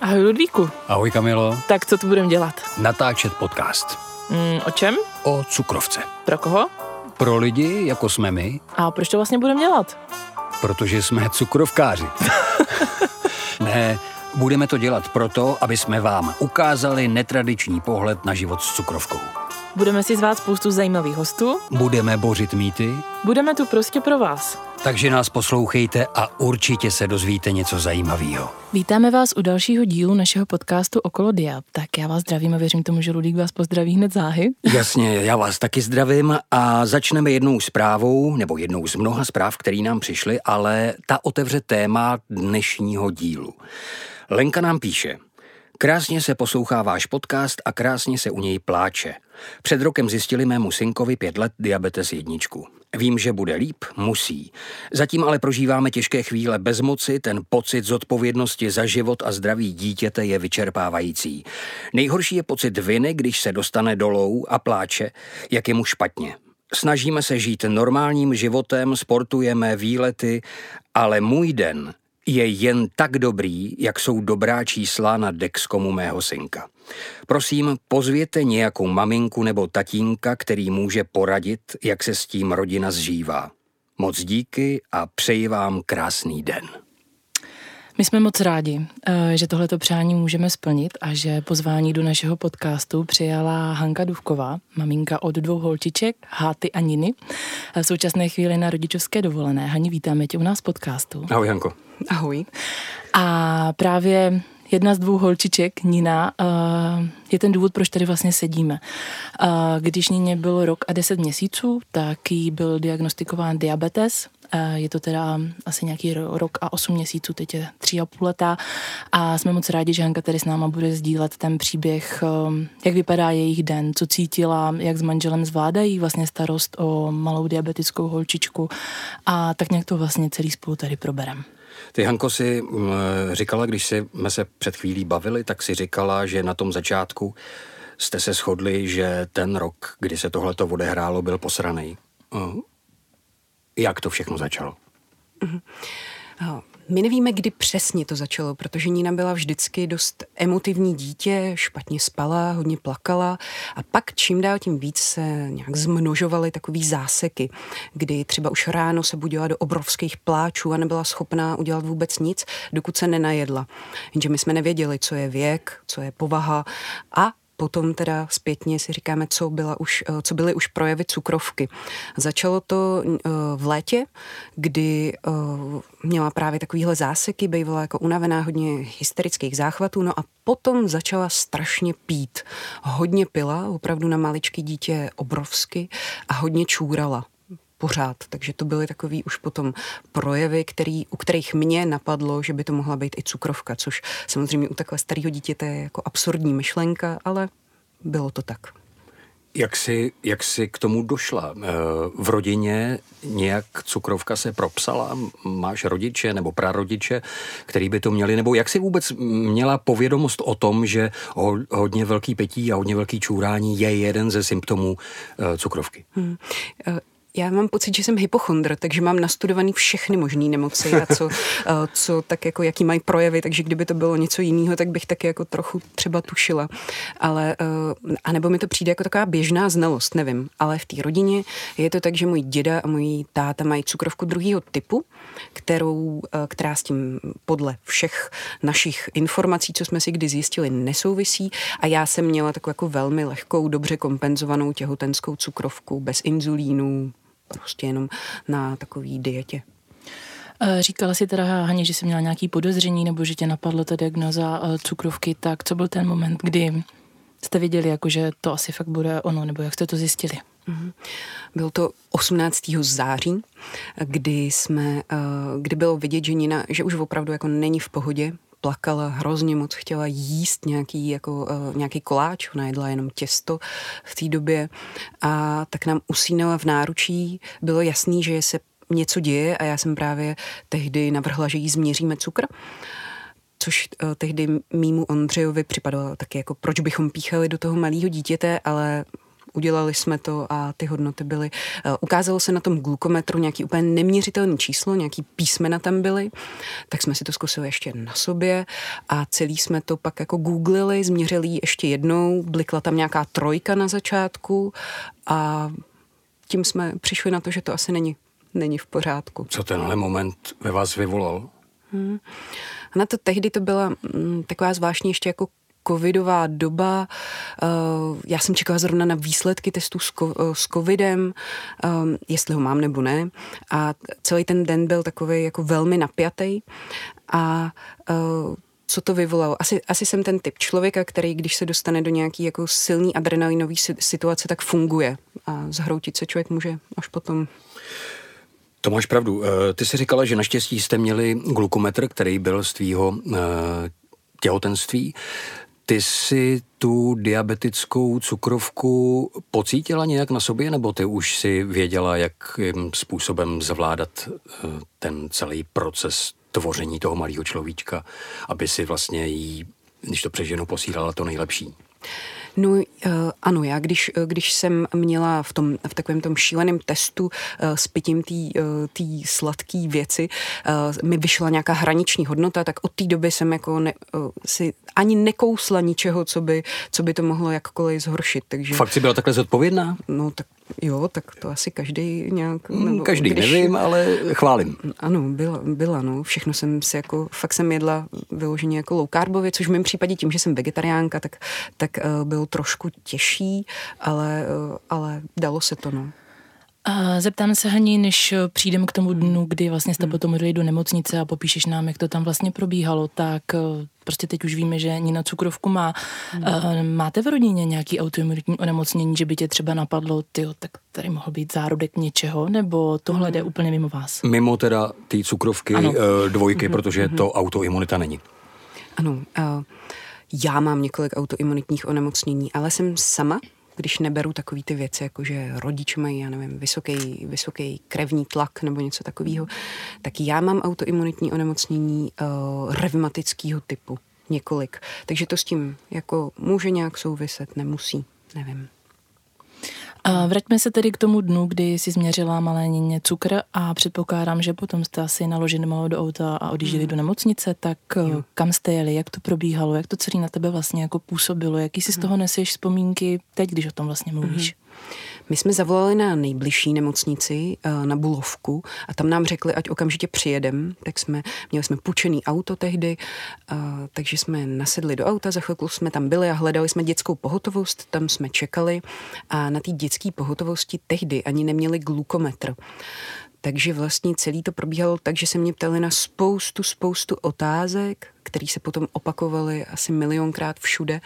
Ahoj Ludvíku. Ahoj Kamilo. Tak co tu budeme dělat? Natáčet podcast. Mm, o čem? O cukrovce. Pro koho? Pro lidi, jako jsme my. A proč to vlastně budeme dělat? Protože jsme cukrovkáři. ne, budeme to dělat proto, aby jsme vám ukázali netradiční pohled na život s cukrovkou. Budeme si zvát spoustu zajímavých hostů. Budeme bořit mýty. Budeme tu prostě pro vás. Takže nás poslouchejte a určitě se dozvíte něco zajímavého. Vítáme vás u dalšího dílu našeho podcastu Okolo Dia. Tak já vás zdravím a věřím tomu, že Ludvík vás pozdraví hned záhy. Jasně, já vás taky zdravím a začneme jednou zprávou, nebo jednou z mnoha zpráv, které nám přišly, ale ta otevře téma dnešního dílu. Lenka nám píše – Krásně se poslouchá váš podcast a krásně se u něj pláče. Před rokem zjistili mému synkovi pět let diabetes jedničku. Vím, že bude líp, musí. Zatím ale prožíváme těžké chvíle bez moci, ten pocit zodpovědnosti za život a zdraví dítěte je vyčerpávající. Nejhorší je pocit viny, když se dostane dolů a pláče, jak je mu špatně. Snažíme se žít normálním životem, sportujeme, výlety, ale můj den je jen tak dobrý, jak jsou dobrá čísla na Dexcomu mého synka. Prosím, pozvěte nějakou maminku nebo tatínka, který může poradit, jak se s tím rodina zžívá. Moc díky a přeji vám krásný den. My jsme moc rádi, eh, že tohleto přání můžeme splnit a že pozvání do našeho podcastu přijala Hanka Duvková, maminka od dvou holčiček, Háty a Niny, v současné chvíli na rodičovské dovolené. Hani, vítáme tě u nás podcastu. Ahoj, Hanko. Ahoj. A právě jedna z dvou holčiček, Nina, eh, je ten důvod, proč tady vlastně sedíme. Eh, když Nině bylo rok a deset měsíců, tak jí byl diagnostikován diabetes. Eh, je to teda asi nějaký rok a osm měsíců, teď je tři a půl leta a jsme moc rádi, že Hanka tady s náma bude sdílet ten příběh, jak vypadá jejich den, co cítila, jak s manželem zvládají vlastně starost o malou diabetickou holčičku a tak nějak to vlastně celý spolu tady proberem. Ty, Hanko, si mm, říkala, když jsme se před chvílí bavili, tak si říkala, že na tom začátku jste se shodli, že ten rok, kdy se tohleto odehrálo, byl posraný. Jak to všechno začalo? Uh-huh. My nevíme, kdy přesně to začalo, protože Nina byla vždycky dost emotivní dítě, špatně spala, hodně plakala a pak čím dál tím víc se nějak zmnožovaly takový záseky, kdy třeba už ráno se budila do obrovských pláčů a nebyla schopná udělat vůbec nic, dokud se nenajedla. Jenže my jsme nevěděli, co je věk, co je povaha a potom teda zpětně si říkáme, co, byla už, eh, co byly už projevy cukrovky. Začalo to eh, v létě, kdy eh, měla právě takovýhle záseky, bývala jako unavená, hodně hysterických záchvatů, no a potom začala strašně pít. Hodně pila, opravdu na maličký dítě obrovsky a hodně čůrala pořád. Takže to byly takový už potom projevy, který, u kterých mě napadlo, že by to mohla být i cukrovka, což samozřejmě u takhle starého dítěte je jako absurdní myšlenka, ale bylo to tak. Jak jsi, jak jsi k tomu došla? Eh, v rodině nějak cukrovka se propsala? Máš rodiče nebo prarodiče, který by to měli? Nebo jak jsi vůbec měla povědomost o tom, že hodně velký pití a hodně velký čůrání je jeden ze symptomů eh, cukrovky? Hmm. Já mám pocit, že jsem hypochondr, takže mám nastudovaný všechny možné nemoci a co, co tak jako, jaký mají projevy, takže kdyby to bylo něco jiného, tak bych taky jako trochu třeba tušila. Ale, eh, a nebo mi to přijde jako taková běžná znalost, nevím. Ale v té rodině je to tak, že můj děda a můj táta mají cukrovku druhého typu, kterou, eh, která s tím podle všech našich informací, co jsme si kdy zjistili, nesouvisí. A já jsem měla takovou jako velmi lehkou, dobře kompenzovanou těhotenskou cukrovku bez inzulínu, prostě jenom na takový dietě. Říkala si teda, Haně, že jsi měla nějaký podezření nebo že tě napadla ta diagnoza eh, cukrovky, tak co byl ten moment, kdy jste viděli, jako, že to asi fakt bude ono, nebo jak jste to zjistili? Mhm. Byl to 18. září, kdy jsme, eh, kdy bylo vidět, že Nina, že už opravdu jako není v pohodě, plakala, hrozně moc chtěla jíst nějaký, jako, uh, nějaký koláč, ona jedla jenom těsto v té době. A tak nám usínala v náručí, bylo jasný, že se něco děje a já jsem právě tehdy navrhla, že jí změříme cukr což uh, tehdy mýmu Ondřejovi připadalo taky jako, proč bychom píchali do toho malého dítěte, ale udělali jsme to a ty hodnoty byly. Uh, ukázalo se na tom glukometru nějaký úplně neměřitelný číslo, nějaký písmena tam byly, tak jsme si to zkusili ještě na sobě a celý jsme to pak jako googlili, změřili ještě jednou, blikla tam nějaká trojka na začátku a tím jsme přišli na to, že to asi není, není v pořádku. Co tenhle moment ve vás vyvolal? Hmm. A na to tehdy to byla mm, taková zvláštní ještě jako covidová doba. Uh, já jsem čekala zrovna na výsledky testů s, s covidem, um, jestli ho mám nebo ne. A celý ten den byl takový jako velmi napjatý. A co to vyvolalo. Asi, asi jsem ten typ člověka, který, když se dostane do nějaký jako silný adrenalinový situace, tak funguje. A zhroutit se člověk může až potom. To máš pravdu. Eh, ty jsi říkala, že naštěstí jste měli glukometr, který byl z tvýho eh, těhotenství. Ty si tu diabetickou cukrovku pocítila nějak na sobě, nebo ty už si věděla, jakým způsobem zvládat eh, ten celý proces tvoření toho malého človíčka, aby si vlastně jí, když to přeženu, posílala to nejlepší? No uh, ano, já když, eh, když jsem měla v, tom, v takovém tom šíleném testu uh, s pitím té uh, sladké věci, uh, mi vyšla nějaká hraniční hodnota, tak od té doby jsem jako ne, uh, si ani nekousla ničeho, co by, co by to mohlo jakkoliv zhoršit. Takže, Fakt si byla takhle zodpovědná? No tak Jo, tak to asi každý nějak... Hmm, nebo každý, když, nevím, ale chválím. Ano, byla, byla, no. Všechno jsem si jako, fakt jsem jedla vyloženě jako low carbově, což v mém případě tím, že jsem vegetariánka, tak, tak uh, bylo trošku těžší, ale, uh, ale dalo se to, no. A zeptám se, Haní, než přijdeme k tomu dnu, kdy vlastně jste potom odjeli do nemocnice a popíšeš nám, jak to tam vlastně probíhalo, tak eh, prostě teď už víme, že Nina cukrovku má. Hmm. Máte v rodině nějaký autoimunitní onemocnění, že by tě třeba napadlo, ty, tak tady mohl být zárodek něčeho, nebo tohle jde hmm. úplně mimo vás? Mimo teda ty cukrovky ano. Eh, dvojky, hmm. protože hmm. to autoimunita není. Ano, uh, já mám několik autoimunitních onemocnění, ale jsem sama když neberu takové ty věci, jako že rodiče mají, já nevím, vysoký, vysoký krevní tlak nebo něco takového, tak já mám autoimunitní onemocnění uh, revmatického typu několik. Takže to s tím jako může nějak souviset, nemusí, nevím. A vraťme se tedy k tomu dnu, kdy si změřila malé Nině cukr a předpokládám, že potom jste asi naložili malou do auta a odjížděli hmm. do nemocnice, tak eh, jo. kam jste jeli, jak to probíhalo, jak to celé na tebe vlastně jako působilo, jaký si z hmm. toho neseš vzpomínky teď, když o tom vlastně mluvíš? Hmm. My jsme zavolali na nejbližší nemocnici, eh, na Bulovku, a tam nám řekli, ať okamžitě přijedem. Tak jsme, měli jsme půjčený auto tehdy, eh, takže jsme nasedli do auta, za chvilku jsme tam byli a hledali jsme dětskou pohotovost, tam jsme čekali a na té dětské pohotovosti tehdy ani neměli glukometr. Takže vlastně celý to probíhalo tak, že se mě ptali na spoustu, spoustu otázek, které se potom opakovaly asi milionkrát všude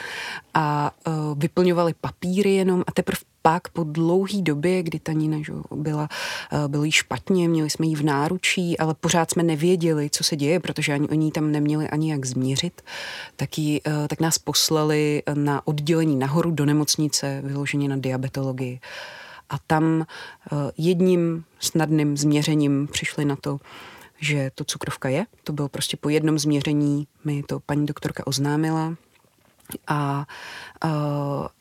a uh, vyplňovali papíry jenom a teprve pak po dlouhý době, kdy ta Nina že, byla, uh, bylo jí špatně, měli jsme ji v náručí, ale pořád jsme nevěděli, co se děje, protože ani oni tam neměli ani jak změřit, tak, jí, uh, tak nás poslali na oddělení nahoru do nemocnice, vyloženě na diabetologii. A tam jedním snadným změřením přišli na to, že to cukrovka je. To bylo prostě po jednom změření, mi to paní doktorka oznámila a, a,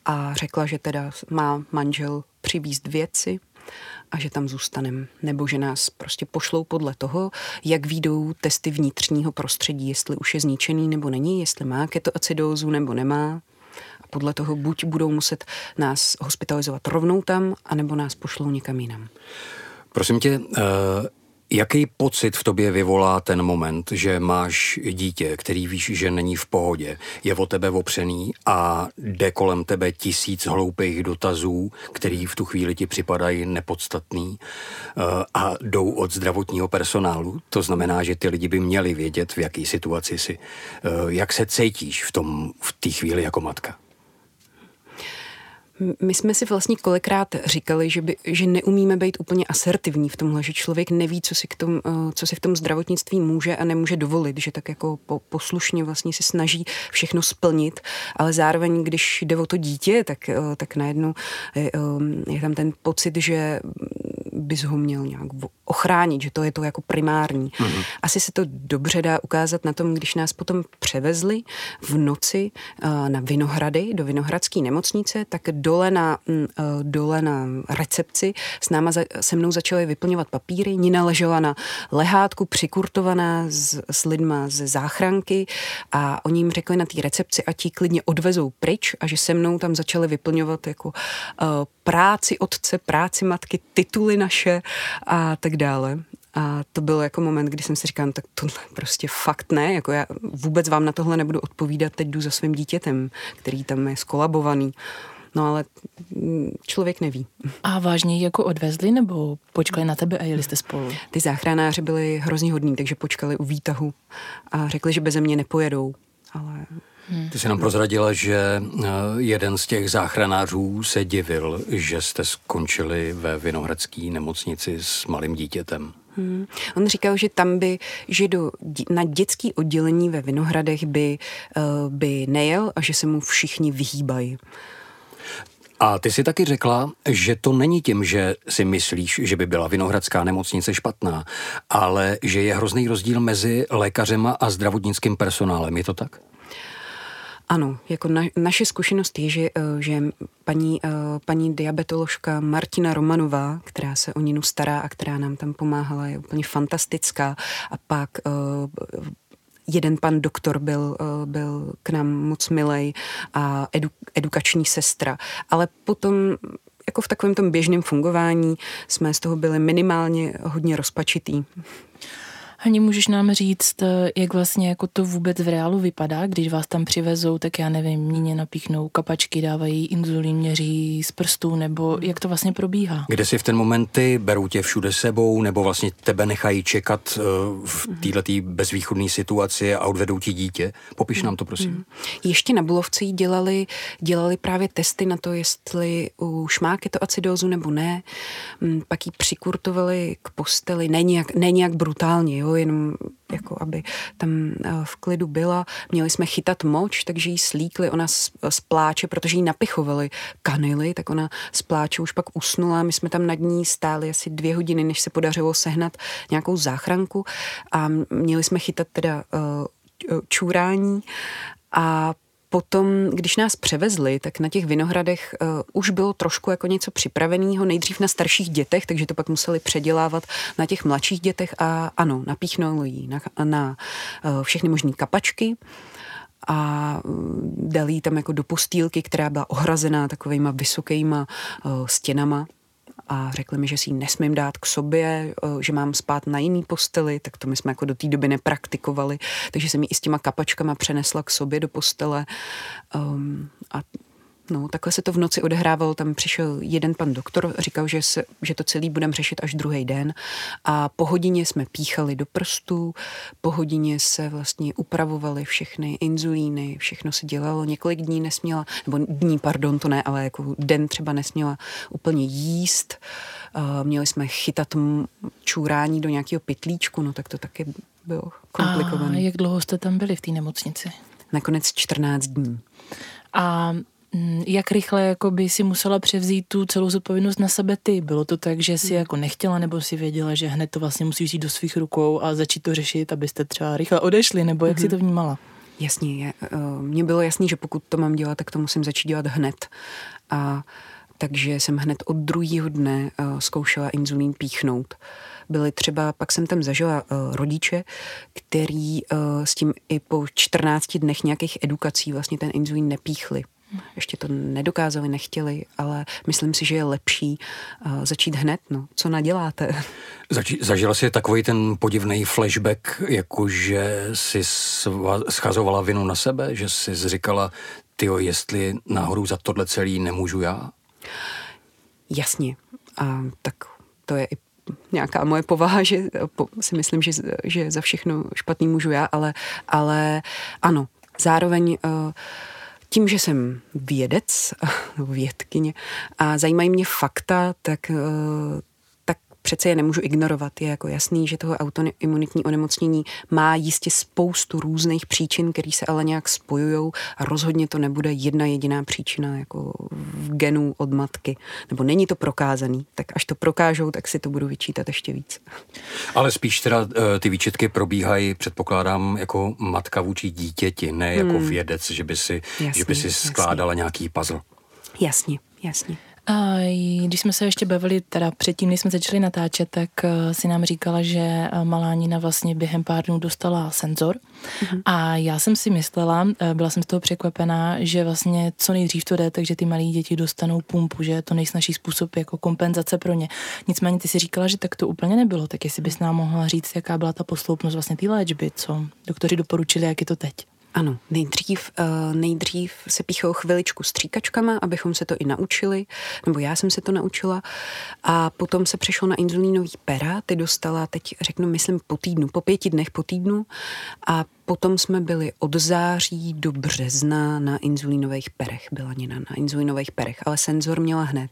a řekla, že teda má manžel přivízt věci a že tam zůstaneme. Nebo že nás prostě pošlou podle toho, jak výjdou testy vnitřního prostředí, jestli už je zničený nebo není, jestli má ketoacidózu nebo nemá. Podle toho buď budou muset nás hospitalizovat rovnou tam, anebo nás pošlou někam jinam. Prosím tě, uh Jaký pocit v tobě vyvolá ten moment, že máš dítě, který víš, že není v pohodě, je o tebe opřený a jde kolem tebe tisíc hloupých dotazů, který v tu chvíli ti připadají nepodstatný eh, a jdou od zdravotního personálu? To znamená, že ty lidi by měli vědět, v jaký situaci jsi. Eh, jak se cítíš v tom v té chvíli jako matka? My jsme si vlastně kolikrát říkali, že, by, že neumíme být úplně asertivní v tomhle, že člověk neví, co si, k tom, eh, co si v tom zdravotnictví může a nemůže dovolit, že tak jako po, poslušně vlastně si snaží všechno splnit, ale zároveň, když jde o to dítě, tak, eh, tak najednou je, eh, je tam ten pocit, že bys ho měl nějak ochránit, že to je to jako primární. Mm-hmm. Asi se to dobře dá ukázat na tom, když nás potom převezli v noci uh, na Vinohrady, do Vinohradské nemocnice, tak dole na, uh, dole na recepci s náma za, se mnou začaly vyplňovat papíry. Nina ležela na lehátku přikurtovaná s, s lidma ze záchranky a oni jim řekli na té recepci, a ti klidně odvezou pryč a že se mnou tam začali vyplňovat jako uh, práci otce, práci matky, tituly naše a tak dále. A to byl jako moment, kdy jsem si říkal, no, tak tohle prostě fakt ne, jako já vůbec vám na tohle nebudu odpovídat, teď jdu za svým dítětem, který tam je skolabovaný. No ale člověk neví. A vážně jako odvezli nebo počkali na tebe a jeli jste spolu? Ty záchranáři byli hrozně hodní, takže počkali u výtahu a řekli, že beze mě nepojedou. Ale Hmm. Ty jsi nám prozradila, že eh, jeden z těch záchranářů se divil, že jste skončili ve Vinohradské nemocnici s malým dítětem. Hmm. On říkal, že tam by, že do, na dětský oddělení ve Vinohradech by, uh, by nejel a že se mu všichni vyhýbají. A ty si taky řekla, že to není tím, že si myslíš, že by byla Vinohradská nemocnice špatná, ale že je hrozný rozdíl mezi lékařema a zdravotnickým personálem. Je to tak? Ano, jako na, naše zkušenost je, že, eh, že paní, eh, paní diabetoložka Martina Romanová, která se o Ninu stará a která nám tam pomáhala, je úplně fantastická. A pak eh, jeden pan doktor byl, byl k nám moc milej a edu, edukační sestra. Ale potom jako v takovém tom běžném fungování jsme z toho byli minimálně hodně rozpačitý. Hani, můžeš nám říct, eh, jak vlastně jako to vůbec v reálu vypadá, když vás tam přivezou, tak já nevím, míně napíchnou kapačky, dávají inzulín, měří z prstů, nebo jak to vlastně probíhá? Kde si v ten moment ty berou tě všude sebou, nebo vlastně tebe nechají čekat eh, v této bezvýchodné situaci a odvedou ti dítě? Popiš nám to, prosím. Hmm. Ještě na Bulovci dělali, dělali právě testy na to, jestli už má ketoacidózu nebo ne. Hmm, pak ji přikurtovali k posteli, ne nějak, ne nějak brutálně, jo, jenom jako aby tam eh, v klidu byla. Měli jsme chytat moč, takže jí slíkli, ona z pláče, protože jí napichovali kanily, tak ona z pláče už pak usnula. My jsme tam nad ní stáli asi dvě hodiny, než se podařilo sehnat nějakou záchranku a měli jsme chytat teda uh, čůrání a potom, když nás převezli, tak na těch vinohradech uh, už bylo trošku jako něco připraveného, nejdřív na starších dětech, takže to pak museli předělávat na těch mladších dětech a ano, napíchnou jí na, na uh, všechny možné kapačky a dali tam jako do postýlky, která byla ohrazená takovýma vysokýma uh, stěnama a řekli mi, že si ji nesmím dát k sobě, že mám spát na jiný posteli, tak to my jsme jako do té doby nepraktikovali, takže jsem ji i s těma kapačkama přenesla k sobě do postele. Um, a No, takhle se to v noci odehrávalo, tam přišel jeden pan doktor, říkal, že, se, že to celý budeme řešit až druhý den a po hodině jsme píchali do prstů, po hodině se vlastně upravovaly všechny inzulíny, všechno se dělalo, několik dní nesměla, nebo dní, pardon, to ne, ale jako den třeba nesměla úplně jíst, uh, měli jsme chytat čůrání do nějakého pytlíčku, no tak to taky bylo komplikované. A jak dlouho jste tam byli v té nemocnici? Nakonec 14 dní. A jak rychle jako by si musela převzít tu celou zodpovědnost na sebe ty? Bylo to tak, že si hmm. jako nechtěla nebo si věděla, že hned to vlastně musíš vzít do svých rukou a začít to řešit, abyste třeba rychle odešli, nebo jak hmm. si to vnímala? Jasně, uh, mně bylo jasný, že pokud to mám dělat, tak to musím začít dělat hned. A takže jsem hned od druhého dne uh, zkoušela inzulín píchnout. Byly třeba, pak jsem tam zažila uh, rodiče, který uh, s tím i po 14 dnech nějakých edukací vlastně ten inzulín nepíchli. Ještě to nedokázali, nechtěli, ale myslím si, že je lepší uh, začít hned. No. Co naděláte? Zači- zažila si takový ten podivný flashback, jakože si sva- schazovala vinu na sebe, že si říkala, tyjo, jestli náhodou za tohle celý nemůžu já? Jasně. A tak to je i nějaká moje povaha, že si myslím, že, že za všechno špatný můžu já, ale, ale ano, zároveň uh, tím, že jsem vědec, vědkyně a zajímají mě fakta, tak, eh, tak přece je nemůžu ignorovat. Je jako jasný, že toho autoimunitní onemocnění má jistě spoustu různých příčin, které se ale nějak spojují a rozhodně to nebude jedna jediná příčina jako v genů od matky. Nebo není to prokázaný, tak až to prokážou, tak si to budu vyčítat ještě víc. Ale spíš teda eh, ty výčetky probíhají, předpokládám, jako matka vůči dítěti, ne jako hmm. vědec, že by si, jasně, že by si skládala jasně. nějaký puzzle. Jasně, jasně. A když jsme se ještě bavili, teda předtím, než jsme začali natáčet, tak eh, si nám říkala, že eh, malá Nina vlastně během pár dnů dostala senzor. Mm-hmm. A já jsem si myslela, eh, byla jsem z toho překvapená, že vlastně co nejdřív to jde, takže ty malí děti dostanou pumpu, že je to nejsnažší způsob jako kompenzace pro ně. Nicméně ty si říkala, že tak to úplně nebylo, tak jestli bys nám mohla říct, jaká byla ta posloupnost vlastně té léčby, co doktoři doporučili, jak je to teď. Ano, nejdřív, uh, nejdřív se píchou chviličku stříkačkama, abychom se to i naučili, nebo já jsem se to naučila, a potom se přešlo na inzulínový pera, ty dostala teď, řeknu, myslím, po týdnu, po pěti dnech po týdnu a potom jsme byli od září do března na inzulínových perech, byla Nina na inzulínových perech, ale senzor měla hned.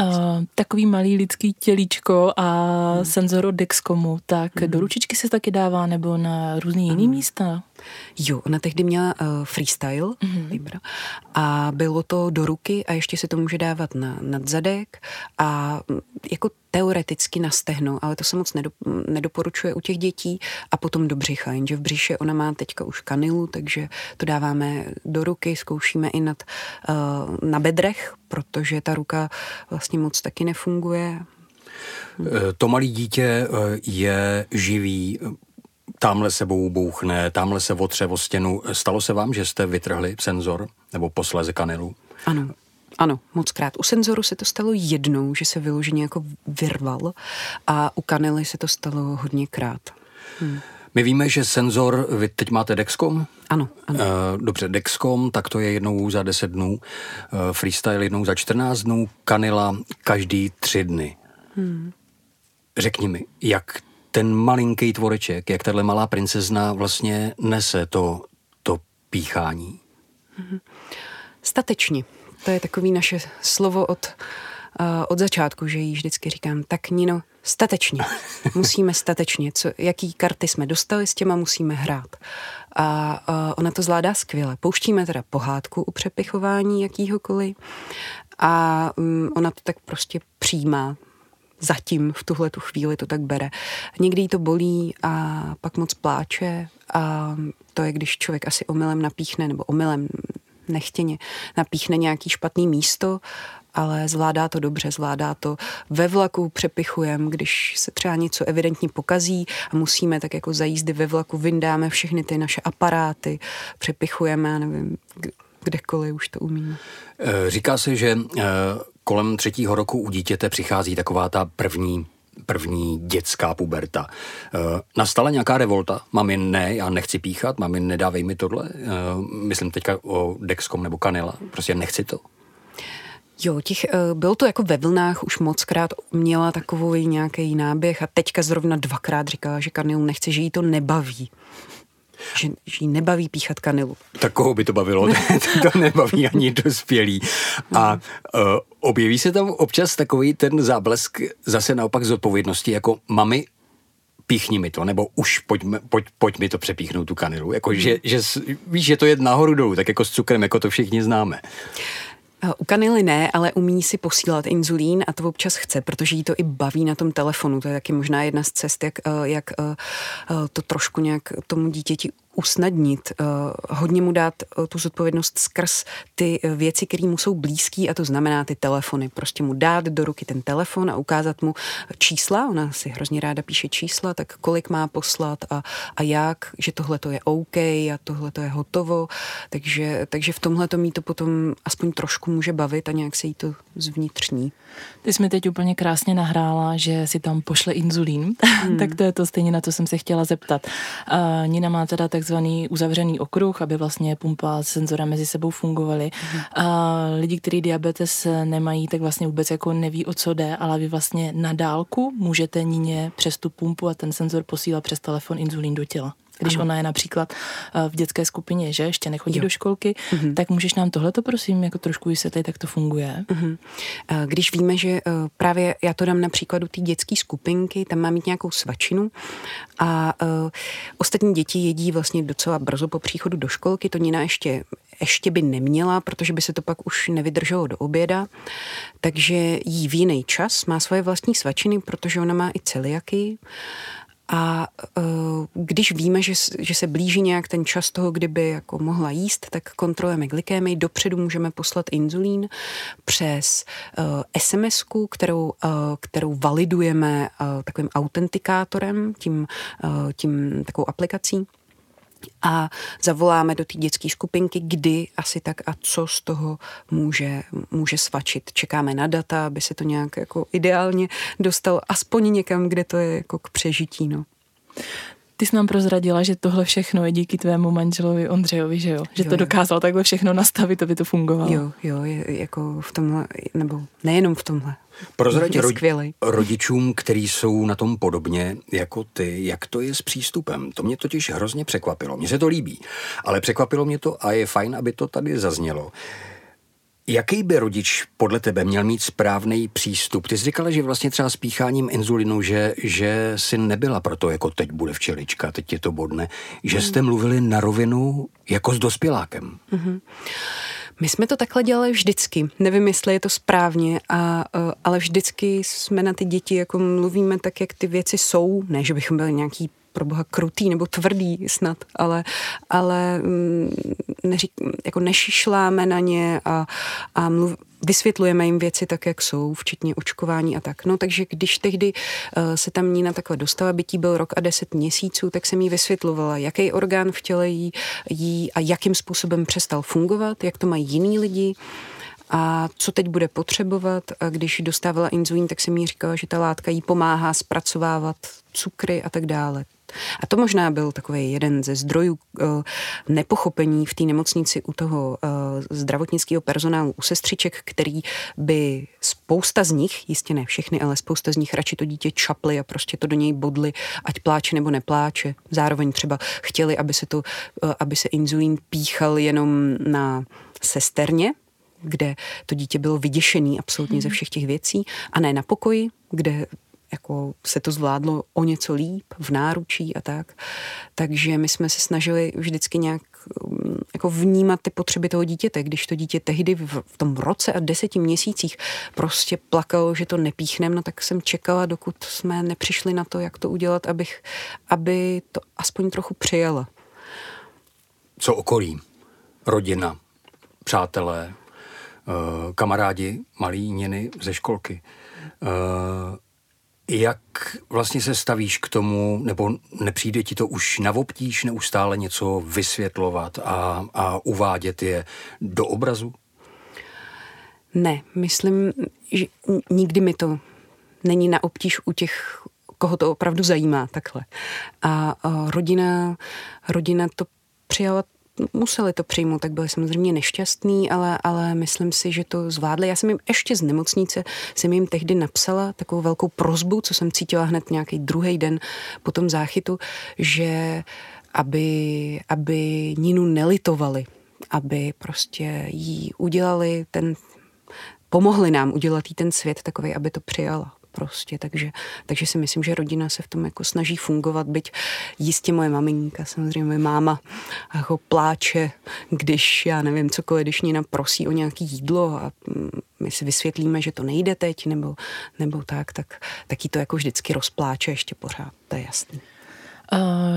Uh, takový malý lidský tělíčko a hmm. senzor od Dexcomu, tak hmm. do ručičky se taky dává nebo na různý jiný místa? Jo, ona tehdy měla uh, freestyle mm-hmm. a bylo to do ruky a ještě se to může dávat na nadzadek a mm, jako teoreticky na stehno, ale to se moc nedop, nedoporučuje u těch dětí a potom do břicha, jenže v břiše ona má teďka už kanilu, takže to dáváme do ruky, zkoušíme i nad, uh, na bedrech, protože ta ruka vlastně moc taky nefunguje. To malé dítě je živý, tamhle sebou bouchne, tamhle se otře o stěnu. Stalo se vám, že jste vytrhli senzor nebo posléze kanilu? Ano. Ano, moc krát. U senzoru se to stalo jednou, že se vyloženě jako vyrval a u kanely se to stalo hodněkrát. Hmm. My víme, že senzor, vy teď máte Dexcom? Ano, ano. Uh, dobře, Dexcom, tak to je jednou za 10 dnů, uh, freestyle jednou za 14 dnů, kanila každý tři dny. Hmm. Řekni mi, jak ten malinký tvoreček, jak tahle malá princezna vlastně nese to, to píchání? Statečně. To je takový naše slovo od, uh, od začátku, že jí vždycky říkám, tak Nino, statečně. Musíme statečně. Co, jaký karty jsme dostali, s těma musíme hrát. A uh, ona to zvládá skvěle. Pouštíme teda pohádku u přepichování jakýhokoliv a um, ona to tak prostě přijímá zatím v tuhle tu chvíli to tak bere. Někdy jí to bolí a pak moc pláče a to je, když člověk asi omylem napíchne, nebo omylem nechtěně napíchne nějaký špatný místo, ale zvládá to dobře, zvládá to ve vlaku, přepichujem, když se třeba něco evidentně pokazí a musíme tak jako za jízdy ve vlaku, vyndáme všechny ty naše aparáty, přepichujeme, nevím, kdekoliv už to umíme. Eh, říká se, že eh, kolem třetího roku u dítěte přichází taková ta první první dětská puberta. E, nastala nějaká revolta? Mami, ne, já nechci píchat, mami, nedávej mi tohle. E, myslím teďka o Dexcom nebo Kanila. Prostě nechci to. Jo, těch, byl to jako ve vlnách, už moc krát měla takový nějaký náběh a teďka zrovna dvakrát říkala, že Kanil nechce, že jí to nebaví že, že jí nebaví píchat kanilu. Tak koho by to bavilo? to nebaví ani dospělí. A uh, objeví se tam občas takový ten záblesk zase naopak z odpovědnosti, jako mami, píchni mi to, nebo už pojď, pojď, pojď mi to přepíchnout tu kanilu. Jako, že, že, víš, že to je nahoru dolů, tak jako s cukrem, jako to všichni známe. U kanily ne, ale umí si posílat inzulín a to občas chce, protože jí to i baví na tom telefonu. To je taky možná jedna z cest, jak, eh, jak eh, eh, to trošku nějak tomu dítěti usnadnit, eh, hodně mu dát eh, tu zodpovědnost skrz ty eh, věci, které mu jsou blízký a to znamená ty telefony. Prostě mu dát do ruky ten telefon a ukázat mu čísla, ona si hrozně ráda píše čísla, tak kolik má poslat a, a jak, že tohle to je OK a tohle to je hotovo, takže, takže v tomhle to mí to potom aspoň trošku může bavit a nějak se jí to zvnitřní. Ty jsi mi teď úplně krásně nahrála, že si tam pošle inzulín, hmm. tak to je to stejně, na co jsem se chtěla zeptat. Uh, Nina má teda takzvaný uzavřený okruh, aby vlastně pumpa a senzora mezi sebou fungovaly. Hmm. A lidi, kteří diabetes nemají, tak vlastně vůbec jako neví, o co jde, ale vy vlastně na dálku můžete Nině přes tu pumpu a ten senzor posílat přes telefon inzulín do těla. Když ano. ona je například v dětské skupině, že ještě nechodí jo. do školky, uh-huh. tak můžeš nám tohleto prosím jako trošku vysvětlit, jak to funguje? Uh-huh. Když víme, že právě já to dám na příkladu té dětské skupinky, tam má mít nějakou svačinu a ostatní děti jedí vlastně docela brzo po příchodu do školky, to Nina ještě ještě by neměla, protože by se to pak už nevydrželo do oběda. Takže jí v jiný čas má svoje vlastní svačiny, protože ona má i celiaky. A uh, když víme, že, že se blíží nějak ten čas toho, kdyby jako mohla jíst, tak kontrolujeme glykémii. Dopředu můžeme poslat inzulín přes sms kterou, uh, kterou validujeme takovým autentikátorem, tím, tím takovou aplikací a zavoláme do té dětské skupinky, kdy asi tak a co z toho může, může svačit. Čekáme na data, aby se to nějak jako ideálně dostalo aspoň někam, kde to je jako k přežití. No. Ty jsi nám prozradila, že tohle všechno je díky tvému manželovi Ondřejovi, že jo? Že jo, to dokázal takhle všechno nastavit, aby to fungovalo. Jo, jo, je, jako v tomhle, nebo nejenom v tomhle. Prozradit rodi- rodičům, kteří jsou na tom podobně jako ty, jak to je s přístupem. To mě totiž hrozně překvapilo. Mně se to líbí, ale překvapilo mě to a je fajn, aby to tady zaznělo. Jaký by rodič podle tebe měl mít správný přístup? Ty jsi říkala, že vlastně třeba s pícháním inzulinu, že, že si nebyla proto, jako teď bude včelička, teď je to bodne, že jste mluvili na rovinu jako s dospělákem. Mm-hmm. My jsme to takhle dělali vždycky. Nevím, jestli je to správně, a, e, ale vždycky jsme na ty děti jako mluvíme tak, jak ty věci jsou. Ne, že bychom byli nějaký pro boha krutý nebo tvrdý snad, ale, ale mm, neřík, jako nešišláme na ně a, a mluv, vysvětlujeme jim věci tak, jak jsou, včetně očkování a tak. No takže když tehdy uh, se tam Nína takhle dostala, bytí byl rok a deset měsíců, tak jsem jí vysvětlovala, jaký orgán v těle jí, jí a jakým způsobem přestal fungovat, jak to mají jiní lidi a co teď bude potřebovat. A když dostávala inzulín, tak jsem jí říkala, že ta látka jí pomáhá zpracovávat cukry a tak dále. A to možná byl takový jeden ze zdrojů uh, nepochopení v té nemocnici u toho uh, zdravotnického personálu, u sestřiček, který by spousta z nich, jistě ne všechny, ale spousta z nich radši to dítě čaply a prostě to do něj bodly, ať pláče nebo nepláče. Zároveň třeba chtěli, aby se, to, uh, aby se inzulín píchal jenom na sesterně, kde to dítě bylo vyděšený absolutně hmm. ze všech těch věcí a ne na pokoji, kde jako se to zvládlo o něco líp v náručí a tak. Takže my jsme se snažili vždycky nějak mm, jako vnímat ty potřeby toho dítěte. Když to dítě tehdy v, v tom roce a deseti měsících prostě plakalo, že to nepíchnem, no tak jsem čekala, dokud jsme nepřišli na to, jak to udělat, abych, aby to aspoň trochu přijala. Co okolí? Rodina, přátelé, eh, kamarádi, malí něny ze školky. Jak vlastně se stavíš k tomu, nebo nepřijde ti to už na obtíž neustále něco vysvětlovat a, a uvádět je do obrazu? Ne, myslím, že nikdy mi to není na obtíž u těch, koho to opravdu zajímá takhle. A, a rodina, rodina to přijala museli to přijmout, tak byli samozřejmě nešťastní, ale, ale myslím si, že to zvládli. Já jsem jim ještě z nemocnice, jsem jim tehdy napsala takovou velkou prozbu, co jsem cítila hned nějaký druhý den po tom záchytu, že aby, aby Ninu nelitovali, aby prostě jí udělali ten, pomohli nám udělat jí ten svět takový, aby to přijala prostě, takže, takže si myslím, že rodina se v tom jako snaží fungovat, byť jistě moje maminka, samozřejmě máma jako pláče, když já nevím cokoliv, když Nina prosí o nějaký jídlo a mm, my si vysvětlíme, že to nejde teď, nebo, nebo tak, tak, tak jí to jako vždycky rozpláče ještě pořád, to je jasný.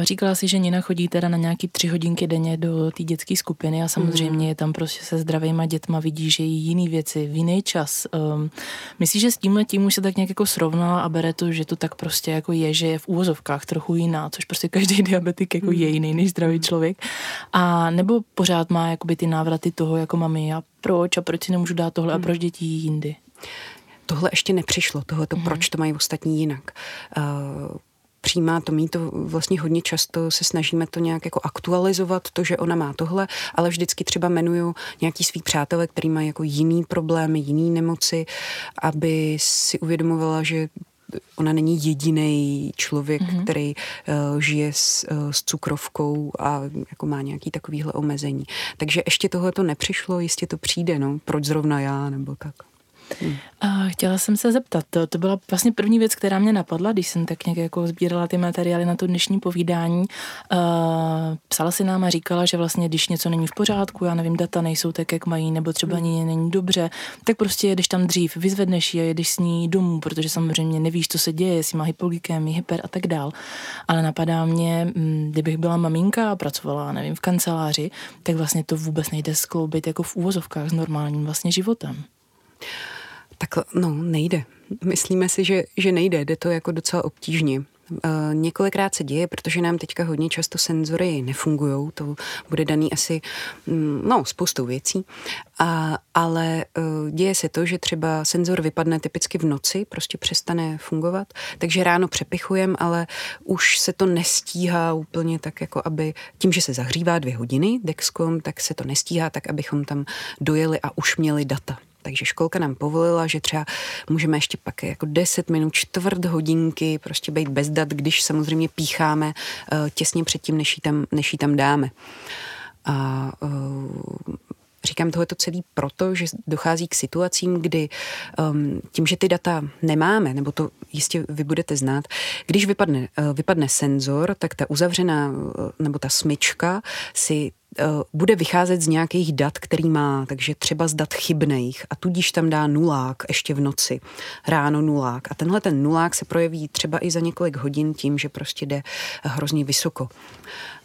Říkala si, že Nina chodí teda na nějaký tři hodinky denně do té dětské skupiny a samozřejmě je tam prostě se zdravýma dětma, vidí, že jí jiný věci v jiný čas. Um, myslíš, že s tímhle tím už se tak nějak jako srovnala a bere to, že to tak prostě jako je, že je v úvozovkách trochu jiná, což prostě každý diabetik jako je jiný než zdravý člověk. A nebo pořád má jakoby ty návraty toho jako mami a proč a proč si nemůžu dát tohle a proč děti jindy? Tohle ještě nepřišlo, tohle to, mm. proč to mají ostatní jinak. Uh, přijímá to, mít to vlastně hodně často se snažíme to nějak jako aktualizovat, to, že ona má tohle, ale vždycky třeba jmenuju nějaký svý přátelé, který mají jako jiný problémy, jiný nemoci, aby si uvědomovala, že ona není jediný člověk, mm-hmm. který uh, žije s, uh, s cukrovkou a jako má nějaký takovýhle omezení. Takže ještě tohle to nepřišlo, jistě to přijde, no, proč zrovna já, nebo tak. Hmm. A chtěla jsem se zeptat, to, to byla vlastně první věc, která mě napadla, když jsem tak nějak jako sbírala ty materiály na to dnešní povídání. Uh, psala si nám a říkala, že vlastně když něco není v pořádku, já nevím, data nejsou tak, jak mají, nebo třeba hmm. ani není dobře, tak prostě jedeš tam dřív, vyzvedneš ji a jedeš s ní domů, protože samozřejmě nevíš, co se děje, jestli má hypoglykemii, hyper a tak dál. Ale napadá mě, mm, kdybych byla maminka a pracovala, nevím, v kanceláři, tak vlastně to vůbec nejde skloubit jako v úvozovkách s normálním vlastně životem. Tak no, nejde. Myslíme si, že, že nejde, jde to jako docela obtížně. Uh, několikrát se děje, protože nám teďka hodně často senzory nefungují, to bude daný asi, mm, no, spoustou věcí, a, ale uh, děje se to, že třeba senzor vypadne typicky v noci, prostě přestane fungovat, takže ráno přepichujeme, ale už se to nestíhá úplně tak, jako aby, tím, že se zahřívá dvě hodiny Dexcom, tak se to nestíhá tak, abychom tam dojeli a už měli data. Takže školka nám povolila, že třeba můžeme ještě pak jako 10 minut, čtvrt hodinky prostě být bez dat, když samozřejmě pícháme uh, těsně předtím, než ji tam, než ji tam dáme. A uh, Říkám tohleto celý proto, že dochází k situacím, kdy um, tím, že ty data nemáme, nebo to jistě vy budete znát, když vypadne, uh, vypadne senzor, tak ta uzavřená uh, nebo ta smyčka si Eh, bude vycházet z nějakých dat, který má, takže třeba z dat chybných a tudíž tam dá nulák ještě v noci, ráno nulák. A tenhle ten nulák se projeví třeba i za několik hodin tím, že prostě jde hrozně vysoko.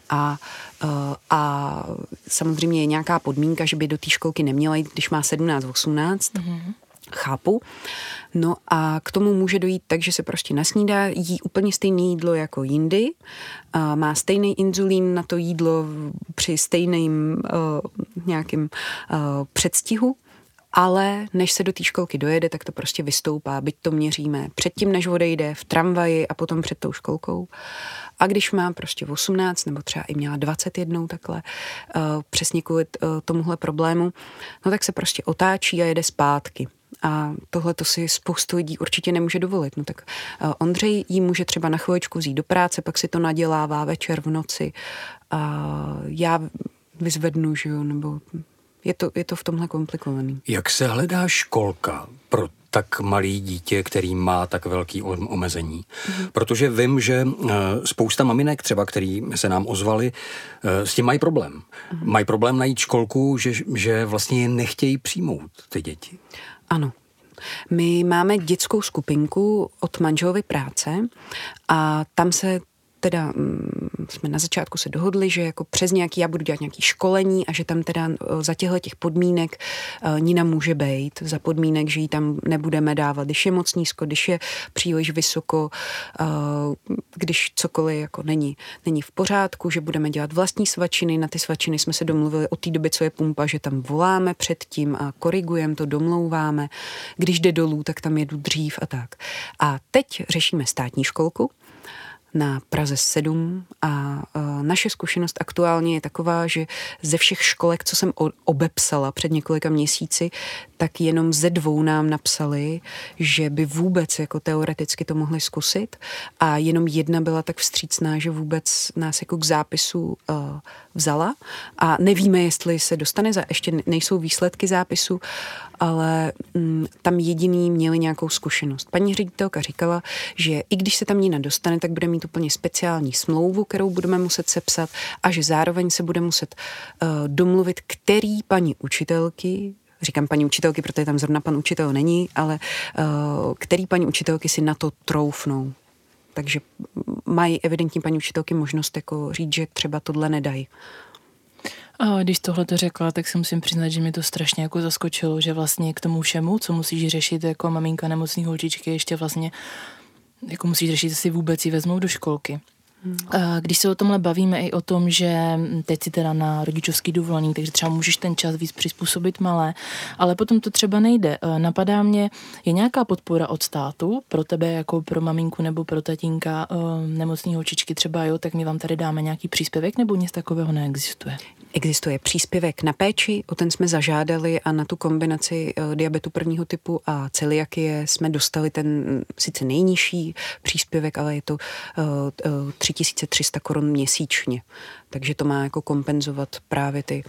A, eh, a samozřejmě je nějaká podmínka, že by do té školky neměla jít, když má 17-18. Mm-hmm chápu. No a k tomu může dojít tak, že se prostě nasnídá, jí úplně stejné jídlo jako jindy, a má stejný inzulín na to jídlo při stejným uh, nějakým uh, předstihu, ale než se do té školky dojede, tak to prostě vystoupá, byť to měříme předtím, než odejde, v tramvaji a potom před tou školkou. A když má prostě 18 nebo třeba i měla 21 takhle, uh, přesně kvůli uh, tomuhle problému, no tak se prostě otáčí a jede zpátky. A tohle to si spoustu lidí určitě nemůže dovolit. No tak uh, Ondřej jí může třeba na chviličku vzít do práce, pak si to nadělává večer v noci. A já vyzvednu, že jo, nebo je to, je to v tomhle komplikovaný. Jak se hledá školka pro tak malý dítě, který má tak velký omezení. Mm-hmm. Protože vím, že eh, spousta maminek třeba, který se nám ozvali, eh, s tím mají problém. Mm-hmm. Mají problém najít školku, že, že vlastně je nechtějí přijmout ty děti. Ano. My máme dětskou skupinku od manželovy práce a tam se teda mm, jsme na začátku se dohodli, že jako přes nějaký, já budu dělat nějaký školení a že tam teda e, za těchto těch podmínek uh, Nina může být, za podmínek, že ji tam nebudeme dávat, když je moc nízko, když je příliš vysoko, uh, když cokoliv jako není, není v pořádku, že budeme dělat vlastní svačiny, na ty svačiny jsme se domluvili od té doby, co je pumpa, že tam voláme předtím a korigujeme to, domlouváme, když jde dolů, tak tam jedu dřív a tak. A teď řešíme státní školku, na Praze 7 a naše zkušenost aktuálně je taková, že ze všech školek, co jsem obepsala před několika měsíci, tak jenom ze dvou nám napsali, že by vůbec jako teoreticky to mohli zkusit a jenom jedna byla tak vstřícná, že vůbec nás jako k zápisu uh, vzala a nevíme, jestli se dostane, za, ještě nejsou výsledky zápisu, ale mm, tam jediný měli nějakou zkušenost. Paní ředitelka říkala, že i když se tam Nina dostane, tak bude mít úplně speciální smlouvu, kterou budeme muset sepsat a že zároveň se bude muset uh, domluvit, který paní učitelky říkám paní učitelky, protože tam zrovna pan učitel není, ale uh, který paní učitelky si na to troufnou. Takže mají evidentní paní učitelky možnost jako říct, že třeba tohle nedají. A když tohle to řekla, tak si musím přiznat, že mě to strašně jako zaskočilo, že vlastně k tomu všemu, co musíš řešit jako maminka nemocný holčičky, ještě vlastně jako musíš řešit, si vůbec ji vezmou do školky. Hmm. Když se o tomhle bavíme i o tom, že teď si teda na rodičovský dovolený, takže třeba můžeš ten čas víc přizpůsobit malé, ale potom to třeba nejde. Napadá mě, je nějaká podpora od státu pro tebe jako pro maminku nebo pro tatínka nemocný holčičky třeba, jo, tak my vám tady dáme nějaký příspěvek nebo nic takového neexistuje? Existuje příspěvek na péči, o ten jsme zažádali a na tu kombinaci uh, diabetu prvního typu a celiakie jsme dostali ten sice nejnižší příspěvek, ale je to uh, uh, 3300 korun měsíčně. Takže to má jako kompenzovat právě ty,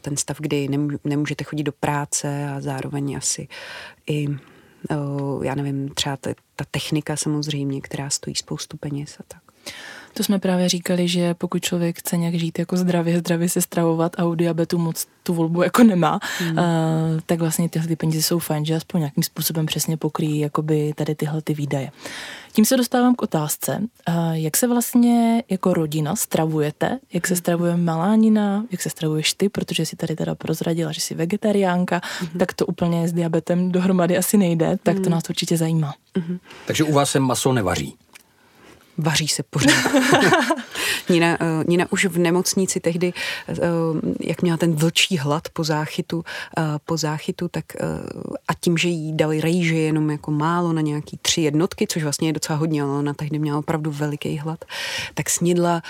ten stav, kdy nemůžete chodit do práce a zároveň asi i já nevím, třeba ta technika samozřejmě, která stojí spoustu peněz a tak. To jsme právě říkali, že pokud člověk chce nějak žít jako zdravě, zdravě se stravovat a u diabetu moc tu volbu jako nemá, hmm. uh, tak vlastně tyhle ty peníze jsou fajn, že aspoň nějakým způsobem přesně pokryjí jakoby tady tyhle ty výdaje. Tím se dostávám k otázce, uh, jak se vlastně jako rodina stravujete, jak se stravuje malá Nina, jak se stravuješ ty, protože si tady teda prozradila, že jsi vegetariánka, hmm. tak to úplně s diabetem dohromady asi nejde, tak to hmm. nás určitě zajímá. Hmm. Takže u vás se maso nevaří? Vaří se pořád. Nina, uh, Nina už v nemocnici tehdy, uh, jak měla ten vlčí hlad po záchytu, uh, po záchytu, tak uh, a tím, že jí dali rejže jenom jako málo na nějaký tři jednotky, což vlastně je docela hodně, ale ona tehdy měla opravdu veliký hlad, tak snědla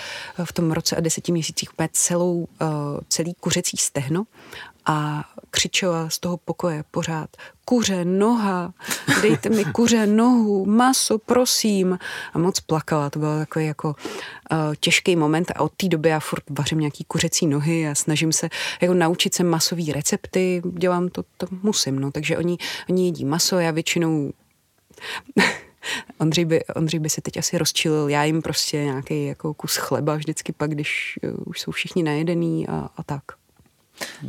v tom roce a deseti měsících úplně celou, uh, celý kuřecí stehno a křičela z toho pokoje pořád kuře, noha, dejte mi kuře, nohu, maso, prosím. A moc plakala, to byl takový jako uh, těžký moment a od té doby já furt vařím nějaký kuřecí nohy a snažím se jako naučit se masové recepty, dělám to, to musím, no, takže oni, oni jedí maso, já většinou Ondřej by, Ondřej by se teď asi rozčilil, já jim prostě nějaký jako kus chleba vždycky pak, když uh, už jsou všichni najedený a, a tak.